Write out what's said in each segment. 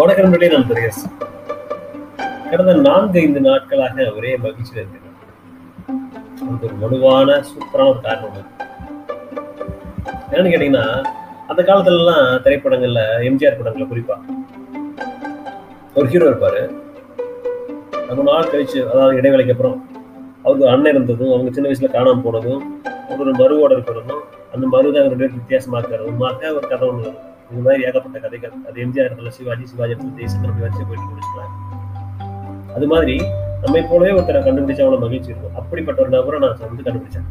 வணக்கம் நண்பர்களே, நான் கடந்த நான்கு ஐந்து நாட்களாக ஒரே மகிழ்ச்சியில் இருக்கிறேன். அதுக்கு ஒரு வலுவான சூப்பரான ஒரு காரணம் என்னன்னு கேட்டீங்கன்னா அந்த காலத்துல எல்லாம் திரைப்படங்கள்ல எம்ஜிஆர் படங்கள்ல குறிப்பா. ஒரு ஹீரோ இருப்பாரு. ரொம்ப நாள் கழிச்சு அதாவது இடைவேளைக்கு அப்புறம் அவருக்கு அண்ணன் இருந்ததும் அவங்க சின்ன வயசுல காணாம போனதும் ஒரு மருவோட இருக்கிறதும் அந்த மருதான் ரெண்டு பேரும் வித்தியாசமா இருக்கிறதுமாக ஒரு கதை ஒன்று வரும் இது மாதிரி ஏகப்பட்ட கதைகள். அது எம்ஜிஆர் இடத்துல சிவாஜி சிவாஜி இடத்துல தேசம் வச்சு போயிட்டு முடிச்சுக்கலாம் அது மாதிரி நம்மை போலவே ஒருத்தரை கண்டுபிடிச்சா அவ்வளவு மகிழ்ச்சி இருக்கும். அப்படிப்பட்ட ஒரு நபரை நான் வந்து கண்டுபிடிச்சேன்.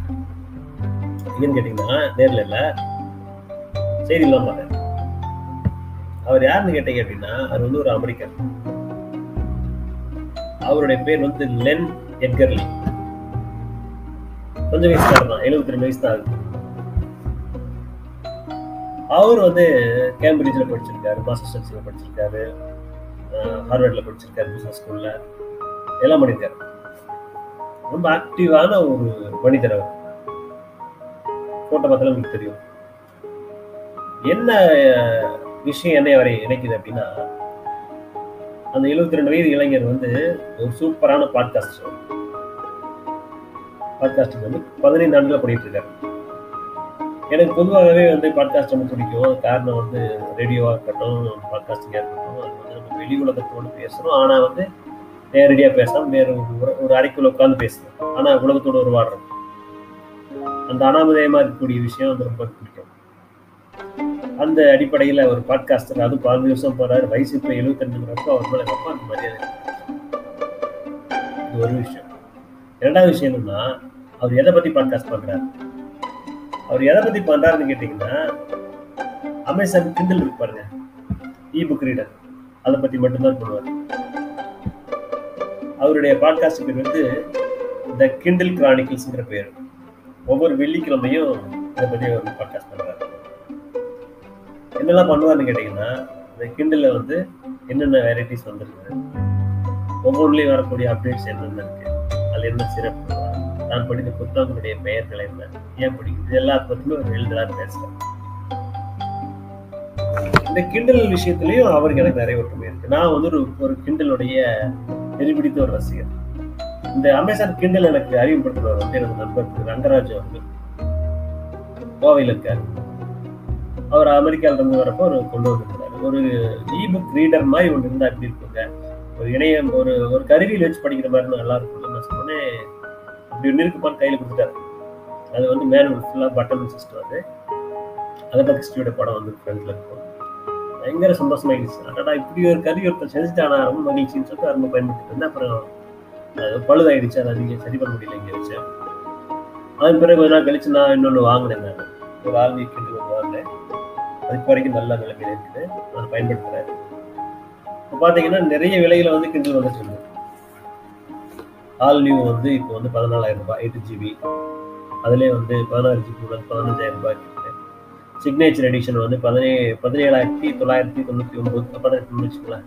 என்னன்னு கேட்டீங்கன்னா நேர்ல இல்ல. செய்தி இல்லாம பார்த்தேன் அவர் யாருன்னு கேட்டீங்க அப்படின்னா அவர் வந்து ஒரு அமெரிக்கர். அவருடைய பேர் வந்து லென் எட்கர்லி. கொஞ்சம் வயசு தான். எழுபத்தி ரெண்டு வயசு தான் ஆகுது. அவர் வந்து கேம்பிரிட்ஜில் படிச்சிருக்காரு மாஸ்டர்ஸில் படிச்சிருக்காரு ஹார்வர்டில் படிச்சிருக்காரு பிஸ்னஸ் ஸ்கூலில் எல்லாம் பண்ணியிருக்காரு. ரொம்ப ஆக்டிவான ஒரு மனிதர் அவர். ஃபோட்டோ பார்த்தாலும் உங்களுக்கு தெரியும். என்ன விஷயம் என்னை அவரை இணைக்குது அப்படின்னா அந்த எழுபத்தி ரெண்டு வயது இளைஞர் வந்து ஒரு சூப்பரான பாட்காஸ்ட் பாட்காஸ்ட் வந்து பதினைந்து ஆண்டுகள் பண்ணிட்டு இருக்காரு. எனக்கு பொதுவாகவே வந்து பாட்காஸ்ட் ரொம்ப பிடிக்கும். காரணம் வந்து ரேடியோவாக இருக்கட்டும் பாட்காஸ்டிங்காக இருக்கட்டும் அது வந்து நம்ம வெளி உலகத்தோடு பேசுகிறோம் ஆனால் வந்து நேரடியாக பேசாமல் வேறு ஒரு ஒரு அறைக்குள்ள உட்காந்து பேசுகிறோம் ஆனால் உலகத்தோடு உருவாடுறோம் அந்த அனாமதயமாக இருக்கக்கூடிய விஷயம் வந்து ரொம்ப பிடிக்கும். அந்த அடிப்படையில் ஒரு பாட்காஸ்டர் அது பதினஞ்சு வருஷம் போறாரு. வயசு இப்போ எழுபத்தஞ்சுங்கிறப்போ அவர் மேலே ரொம்ப அந்த மரியாதை இது ஒரு விஷயம். இரண்டாவது விஷயம் என்னன்னா அவர் எதை பற்றி பாட்காஸ்ட் பண்ணுறாரு அவர் எதை பத்தி பண்றாருன்னு கேட்டீங்கன்னா அமேசான் கிண்டல் இருக்கு பாருங்க. இ புக் ரீடர் அதை பத்தி மட்டும்தான் பண்ணுவார் அவருடைய பாட்காஸ்ட் பேர் வந்து த கிண்டில் கிரானிக்கல்ஸ்ங்கிற பேர். ஒவ்வொரு வெள்ளிக்கிழமையும் இதை பத்தி அவர் பாட்காஸ்ட் பண்றாரு. என்னெல்லாம் பண்ணுவார்னு கேட்டீங்கன்னா இந்த கிண்டில் வந்து என்னென்ன வெரைட்டிஸ் வந்திருக்கு ஒவ்வொன்றுலையும் வரக்கூடிய அப்டேட்ஸ் என்னென்ன இருக்கு அதில் என்ன சிறப்பு? நான் படித்த புத்தகங்களுடைய பெயர்கள் என்ன? ஏன் பிடிக்குது? இது எல்லாத்த ஒரு எழுதுறாரு பேசுறேன். இந்த கிண்டல் விஷயத்திலையும் அவருக்கு எனக்கு நிறைய ஒற்றுமை இருக்கு. நான் வந்து ஒரு ஒரு கிண்டலுடைய நெறிபிடித்த ஒரு ரசிகர் இந்த அமேசான் கிண்டல் எனக்கு அறிமுகப்படுத்துறவர் வந்து எனது நண்பர் திரு ரங்கராஜ் அவர்கள். கோவையில் இருக்காரு. அவர் அமெரிக்கால இருந்து வரப்போ ஒரு கொண்டு வந்திருக்கிறாரு. ஒரு இ புக் ரீடர் மாதிரி ஒன்று இருந்தா எப்படி இருக்குங்க? ஒரு இணையம் ஒரு ஒரு கருவியில் வச்சு படிக்கிற மாதிரி நல்லா இருக்கும் நான் சொன்னேன். அப்படி ஒன்று இருக்குப்பான்னு கையில் கொடுத்துட்டாரு. அது வந்து மேனுவல் ஃபுல்லாக பட்டன் சிஸ்டம் அது அகதா கிறிஸ்டியோட படம் வந்து ஃப்ரெண்ட்ல இருக்கும். பயங்கர சந்தோஷமாயிடுச்சு அடடா இப்படி ஒரு கருவி ஒருத்தர் செஞ்சுட்டானா? ரொம்ப மகிழ்ச்சின்னு சொல்லிட்டு ரொம்ப பயன்படுத்திட்டு இருந்தேன். அப்புறம் அது பழுதாயிடுச்சு. அதை நீங்கள் சரி பண்ண முடியல இங்கே வச்சு. அதன் பிறகு கொஞ்ச நாள் கழிச்சு நான் இன்னொன்று வாங்கினேன் நான். ஒரு ஆல்வி கிண்டு ஒரு வாங்கினேன். அதுக்கு வரைக்கும் நல்ல நிலைமையில இருக்குது. அதை பயன்படுத்துகிறேன் இப்போ பார்த்தீங்கன்னா நிறைய விலைகளை வந்து கிண்டல் வந்துட்டு இருக்கு. ஆல் நியூ வந்து இப்போ வந்து பதினாலாயிரம் ரூபாய் எயிட் ஜிபி அதுலேயே வந்து பதினாறு ஜிபி வந்து பதினஞ்சாயிரம் ரூபாய் இருக்குது சிக்னேச்சர் எடிஷன் வந்து பதினே பதினேழாயிரத்தி தொள்ளாயிரத்தி தொண்ணூற்றி ஒம்பது பதினெட்டு வச்சுக்கலாம்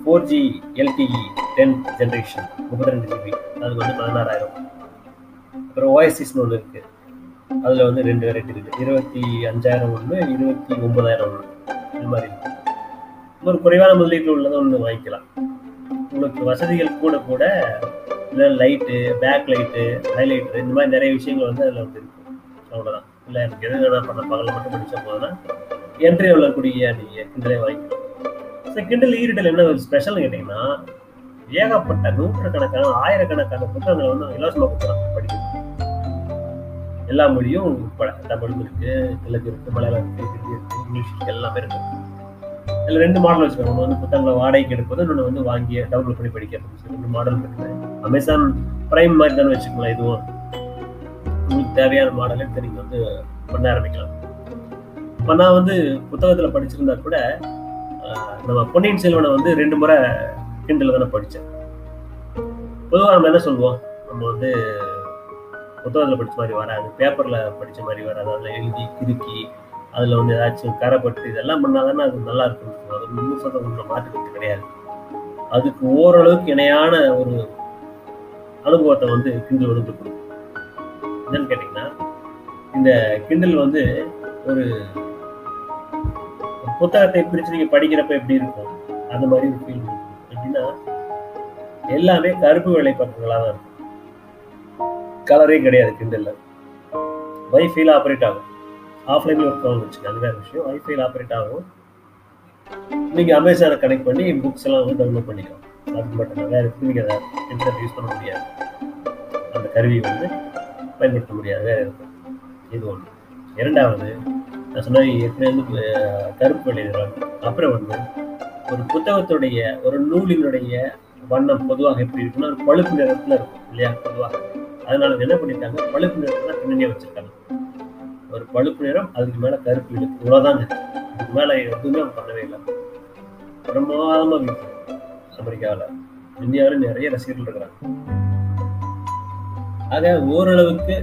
four G LTE ten generation முப்பத்தி ரெண்டு ஜிபி அதுக்கு வந்து பதினாறாயிரம். அப்புறம் ஓஎஸ்சிஸ்னு ஒன்று இருக்குது அதில் வந்து ரெண்டு வெரைட்டி இருக்குது இருபத்தி அஞ்சாயிரம் ஒன்று இருபத்தி ஒம்பதாயிரம் ஒன்று இது மாதிரி இருக்குது ஒரு குறைவான முதலீட்டில் உள்ளதை ஒன்று வாங்கிக்கலாம். உங்களுக்கு வசதிகள் கூட கூட இல்லை லைட்டு பேக் லைட்டு ஹைலைட்டு இந்த மாதிரி நிறைய விஷயங்கள் வந்து அதில் வந்து இருக்கும். அவ்வளோதான் இல்லை எனக்கு எது வேணா பண்ண பகலில் மட்டும் முடிச்ச போதுன்னா என்ட்ரி உள்ளக்கூடிய நீங்கள் கிண்டலே வாங்கிக்கலாம் ஸோ கிண்டல் ஈரிடல் என்ன ஒரு ஸ்பெஷல்னு கேட்டிங்கன்னா ஏகப்பட்ட நூற்றுக்கணக்கான ஆயிரக்கணக்கான புத்தகங்களை வந்து இலவசமாக கொடுக்குறாங்க படிக்கிறது. எல்லா மொழியும் உட்பட தமிழும் இருக்கு தெலுங்கு இருக்கு மலையாளம் இருக்கு ஹிந்தி இருக்கு இங்கிலீஷ் இருக்கு எல்லாமே இருக்கு. இதில் ரெண்டு மாடல் வச்சுக்கோங்க. ஒன்று வந்து புத்தகங்களை வாடகைக்கு எடுப்பது இன்னொன்று வந்து வாங்கி டவுன்லோட் பண்ணி படிக்கிறது ரெண்டு மாடல் இருக்குது அமேசான் பிரைம் மாதிரி தானே வச்சுக்கலாம் இதுவும். உங்களுக்கு தேவையான மாடலை எடுத்து நீங்கள் வந்து பண்ண ஆரம்பிக்கலாம். இப்போ நான் வந்து புத்தகத்தில் படிச்சிருந்தா கூட நம்ம பொன்னியின் செல்வனை வந்து ரெண்டு முறை கிண்டில் தானே படித்தேன் பொதுவாக நம்ம என்ன சொல்லுவோம்? நம்ம வந்து புத்தகத்தில் படித்த மாதிரி வராது பேப்பரில் படித்த மாதிரி வராது. அதில் எழுதி கிறுக்கி அதில் வந்து ஏதாச்சும் கரைப்பட்டு இதெல்லாம் பண்ணால் தானே அது நல்லா இருக்கும் அது முழு சதவீதம் மாற்றுக்கிறது கிடையாது. அதுக்கு ஓரளவுக்கு இணையான ஒரு அனுபவத்தை வந்து கிண்டல் வந்து கொடுக்கும். என்னன்னு கேட்டிங்கன்னா இந்த கிண்டல் வந்து ஒரு புத்தகத்தை பிரித்து நீங்கள் படிக்கிறப்ப எப்படி இருக்கும்? அந்த மாதிரி ஒரு ஃபீல் எப்படின்னா எல்லாமே கருப்பு வெள்ளை பக்கங்களாக தான் இருக்கும். கலரே கிடையாது கிண்டல்ல. வைஃபைல ஆப்ரேட் ஆகும். ஆஃப்லைன்ல ஒர்க் ஆகும் வச்சுக்கோங்க அது விஷயம். வைஃபைல ஆப்ரேட் ஆகும். நீங்கள் அமேசானை கனெக்ட் பண்ணி புக்ஸ் எல்லாம் வந்து டவுன்லோட் பண்ணிக்கலாம். அது மட்டும் தான் வேற அதை இன்டர்நெட் யூஸ் பண்ண முடியாது. அந்த கருவி வந்து பயன்படுத்த முடியாது இருக்கும் இது ஒன்று இரண்டாவது நான் சொன்ன ஏற்கனவே வந்து கருப்பு எழுதுறாங்க அப்புறம் வந்து ஒரு புத்தகத்துடைய ஒரு நூலினுடைய வண்ணம் பொதுவாக எப்படி இருக்குன்னா ஒரு பழுப்பு நிறத்தில் இருக்கும் இல்லையா? பொதுவாக. அதனால என்ன பண்ணிட்டாங்க பழுப்பு நிறத்தில் பின்னணியா வச்சிருக்காங்க. ஒரு பழுப்பு நிறம் அதுக்கு மேலே கருப்பு இழுக்கு இவ்வளோதாங்க அதுக்கு மேலே எதுவுமே பண்ணவே இல்லை. பிரமாதமாக வீட்டு அமெரிக்காவில் இந்தியாவில் நிறைய ரசிகர்கள் இருக்கிறாங்க. ஆக ஓரளவுக்கு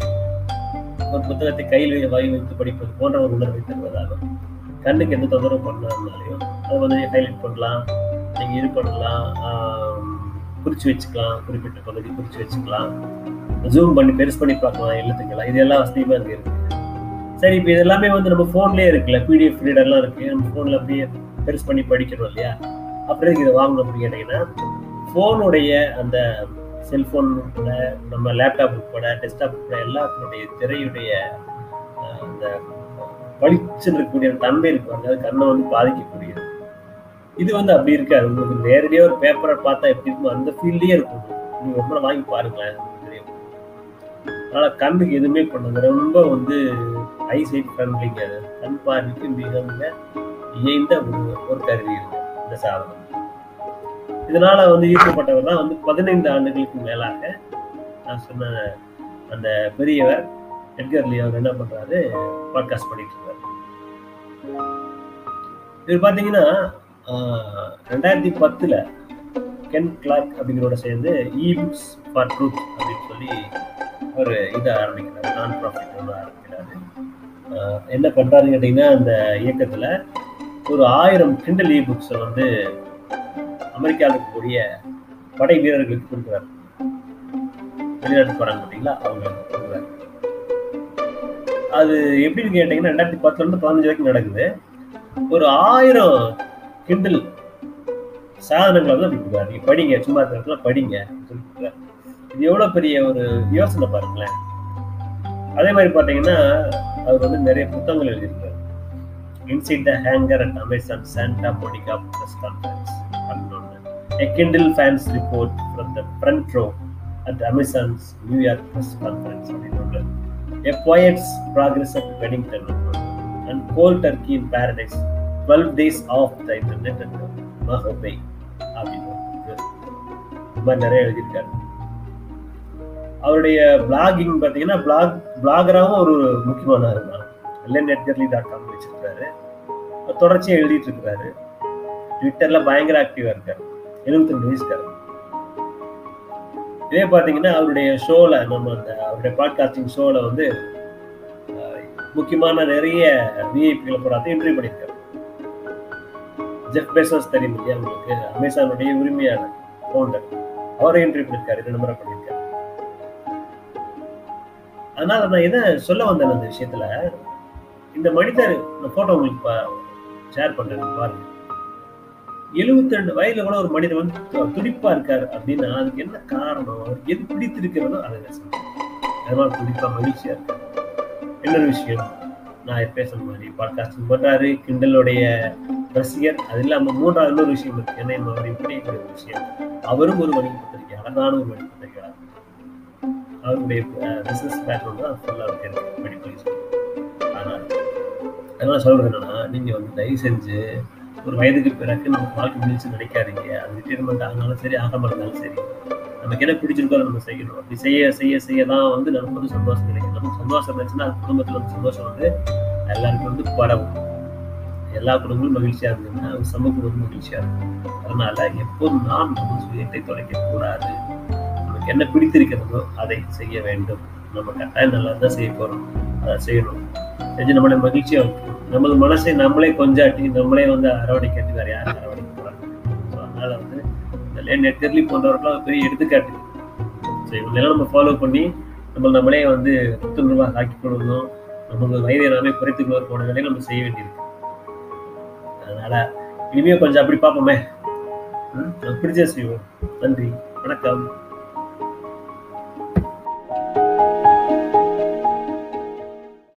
ஒரு புத்தகத்தை கையில் வை- வைத்து படிப்பது போன்ற ஒரு உணர்வை தருவதாகும் கண்ணுக்கு எந்த தொந்தரவு பண்ணாலும் அதை வந்து ஹைலைட் பண்ணலாம் நீங்கள் இது பண்ணலாம் குறித்து குறிச்சு வச்சுக்கலாம் குறிப்பிட்ட பகுதி குறிச்சு வச்சுக்கலாம். ஜூம் பண்ணி பெருசு பண்ணி பார்க்கலாம் எழுத்துக்கலாம் இது எல்லாம் வசதியுமே அங்கே இருக்கு. சரி இப்போ இது எல்லாமே வந்து நம்ம ஃபோன்லேயே இருக்குல்ல பிடிஎஃப் ரீடர்லாம் இருக்கு. நம்ம ஃபோனில் அப்படியே பெருசு பண்ணி படிக்கிறோம் இல்லையா? அப்புறம் இதை வாங்கணும் அப்படின்னு கேட்டிங்கன்னா ஃபோனுடைய அந்த செல்ஃபோன் உட்பட நம்ம லேப்டாப் உட்பட டெஸ்க்டாப் உட்பட எல்லாத்தினுடைய திரையுடைய அந்த பளிச்சுன்னு இருக்கக்கூடிய தன்மை இருக்கு பாருங்க, அது கண்ணை வந்து பாதிக்கக்கூடியது. இது வந்து அப்படி இருக்காது. உங்களுக்கு நேரடியாக ஒரு பேப்பரை பார்த்தா எப்படி இருக்கும் அந்த ஃபீல்டே இருக்கும். நீங்கள் ரொம்ப வாங்கி பாருங்களேன் தெரியும். அதனால் கண்ணுக்கு எதுவுமே பண்ணது. ரொம்ப வந்து ஐசைட் சைட் ஃப்ரெண்ட்லிங்க அது. கண் பார்வைக்கு மிக மிக இயந்த ஒரு ஒரு கருவி இருக்கும் இந்த சாதனம். இதனால வந்து ஈர்க்கப்பட்டவர் தான் வந்து பதினைந்து ஆண்டுகளுக்கு மேலாக நான் சொன்ன அந்த பெரியவர் எட்கர் லீ அவர் என்ன பண்றாரு? பாட்காஸ்ட் பண்ணிட்டு இருக்காரு. இவர் பாத்தீங்கன்னா ஆஹ், ரெண்டாயிரத்தி பத்துல கென் கிளார்க் அப்படிங்கிறோட சேர்ந்து இ புக்ஸ் ஃபார் ட்ரூத் அப்படின்னு சொல்லி ஒரு இதை ஆரம்பிக்கிறாரு. நான் ப்ராஃபிட் ஒன்று ஆரம்பிக்கிறாரு. ஆஹ், என்ன பண்றாருன்னு கேட்டீங்கன்னா அந்த இயக்கத்துல ஒரு ஆயிரம் கிண்டல் இ புக்ஸை வந்து அமெரிக்காவில் இருக்கக்கூடிய படை வீரர்களுக்கு கொடுக்குறாரு. வெளிநாட்டு போறாங்க பார்த்தீங்களா? அவங்களுக்கு கொடுக்குறாரு. அது எப்படின்னு கேட்டீங்கன்னா ரெண்டாயிரத்தி பத்துலேருந்து பதினஞ்சு வரைக்கும் நடக்குது. ஒரு ஆயிரம் கிண்டல் சாதனங்களை வந்து அப்படி கொடுக்குறாரு. நீங்க படிங்க சும்மா இருக்கிறதுல படிங்க சொல்லி கொடுக்குறாரு. இது எவ்வளவு பெரிய ஒரு யோசனை பாருங்களேன். அதே மாதிரி பார்த்தீங்கன்னா அவர் வந்து நிறைய புத்தகங்கள் எழுதியிருக்காரு inside the hangar at Amazon Santa Monica press conference அப்படின்னு ஒன்று A Kindle fans report from the front row at Amazon's New York press conference அப்படின்னு ஒன்று A poet's progress at Bennington and cold turkey in paradise 12 days off the internet and Mahabay அப்படின்னு ஒரு book. இந்த மாதிரி நிறைய எழுதியிருக்காரு அவருடைய blogging பார்த்தீங்கன்னா பிளாக் பிளாகராகவும் ஒரு முக்கியமான வில்லன் எல்என் டாட் காம் வச்சிருக்காரு. தொடர்ச்சியாக எழுதிட்டு இருக்கிறாரு ட்விட்டர்ல பயங்கர ஆக்டிவா இருக்காரு. எழுபத்தி ரெண்டு வயசுக்காரு இதே பார்த்தீங்கன்னா அவருடைய ஷோவில் நம்ம அந்த அவருடைய பாட்காஸ்டிங் ஷோவில் வந்து முக்கியமான நிறைய விஐபிகளை போராட்டம் இன்டர்வியூ பண்ணியிருக்காரு. ஜெஃப் பேசஸ் தெரியும் இல்லையா உங்களுக்கு? அமேசானுடைய உரிமையான ஃபவுண்டர் அவரை இன்டர்வியூ பண்ணியிருக்காரு. ரெண்டு முறை பண்ணியிருக்காரு. அதனால நான் எதை சொல்ல வந்தேன் அந்த விஷயத்துல? இந்த மனிதர் இந்த போட்டோ உங்களுக்கு ஷேர் பண்றேன் பாருங்க. எழுபத்தி ரெண்டு வயதுல கூட ஒரு மனிதர் வந்து துடிப்பா இருக்காரு அப்படின்னா அதுக்கு என்ன காரணம்? எது பிடித்திருக்கிறதோ அதை நான் அதனால துடிப்பா மகிழ்ச்சியா இருக்கு இன்னொரு விஷயம் நான் பேசுற மாதிரி பாட்காஸ்டிங் பண்றாரு கிண்டலுடைய ரசிகர். அது இல்லாம மூன்றாவது இன்னொரு விஷயம் இருக்கு. என்ன அவர் இப்படி ஒரு விஷயம். அவரும் ஒரு வணிக பத்திரிகையாளர் நானும் ஒரு வணிக பத்திரிகையாளர். அவருடைய பிசினஸ் பேக்ரவுண்ட் தான் ஃபுல்லாக இருக்கு படிப்பு அதனால அதனால் சொல்கிறது என்னென்னா நீங்கள் வந்து தயவு செஞ்சு ஒரு வயதுக்கு பிறகு நம்ம வாழ்க்கை முடிச்சு நினைக்காதீங்க. அது ரிட்டையர்மெண்ட் ஆனாலும் சரி ஆகாமல் இருந்தாலும் சரி. நமக்கு என்ன பிடிச்சிருக்கோ அதை நம்ம செய்யணும். அப்படி செய்ய செய்ய செய்ய தான் வந்து நமக்கு வந்து சந்தோஷம் கிடைக்கும். நமக்கு சந்தோஷம் இருந்துச்சுன்னா அந்த குடும்பத்தில் வந்து சந்தோஷம் வந்து எல்லாருக்கும் வந்து பரவும். எல்லா குடும்பங்களும் மகிழ்ச்சியாக இருந்ததுன்னா அது சமூகம் மகிழ்ச்சியாக மகிழ்ச்சியா இருக்கும். அதனால எப்போதும் நாம் நம்ம சுயத்தை தொலைக்கக்கூடாது நமக்கு என்ன பிடித்திருக்கிறதோ அதை செய்ய வேண்டும். நம்ம கட்டாயம் நல்லா தான் செய்ய போகிறோம் அதை செய்யணும். செஞ்சு நம்மளை மகிழ்ச்சியா வைக்கணும் நமது மனசை நம்மளே கொஞ்சாட்டி நம்மளே வந்து அரவணைக்காட்டி வேற யாரும் அரவணைக்க போறாங்க ஸோ அதனால வந்து இந்த லேன் நெட்டர்லி பெரிய எடுத்துக்காட்டு. ஸோ இவங்களெல்லாம் நம்ம ஃபாலோ பண்ணி நம்ம நம்மளே வந்து புத்துணர்வாக ஆக்கி கொள்ளணும் நமக்கு வயதை எல்லாமே குறைத்துக் கொள்வது போன வேலையை நம்ம செய்ய வேண்டியிருக்கு. அதனால இனிமே கொஞ்சம் அப்படி பார்ப்போமே. ம், அது செய்வோம். நன்றி. வணக்கம்.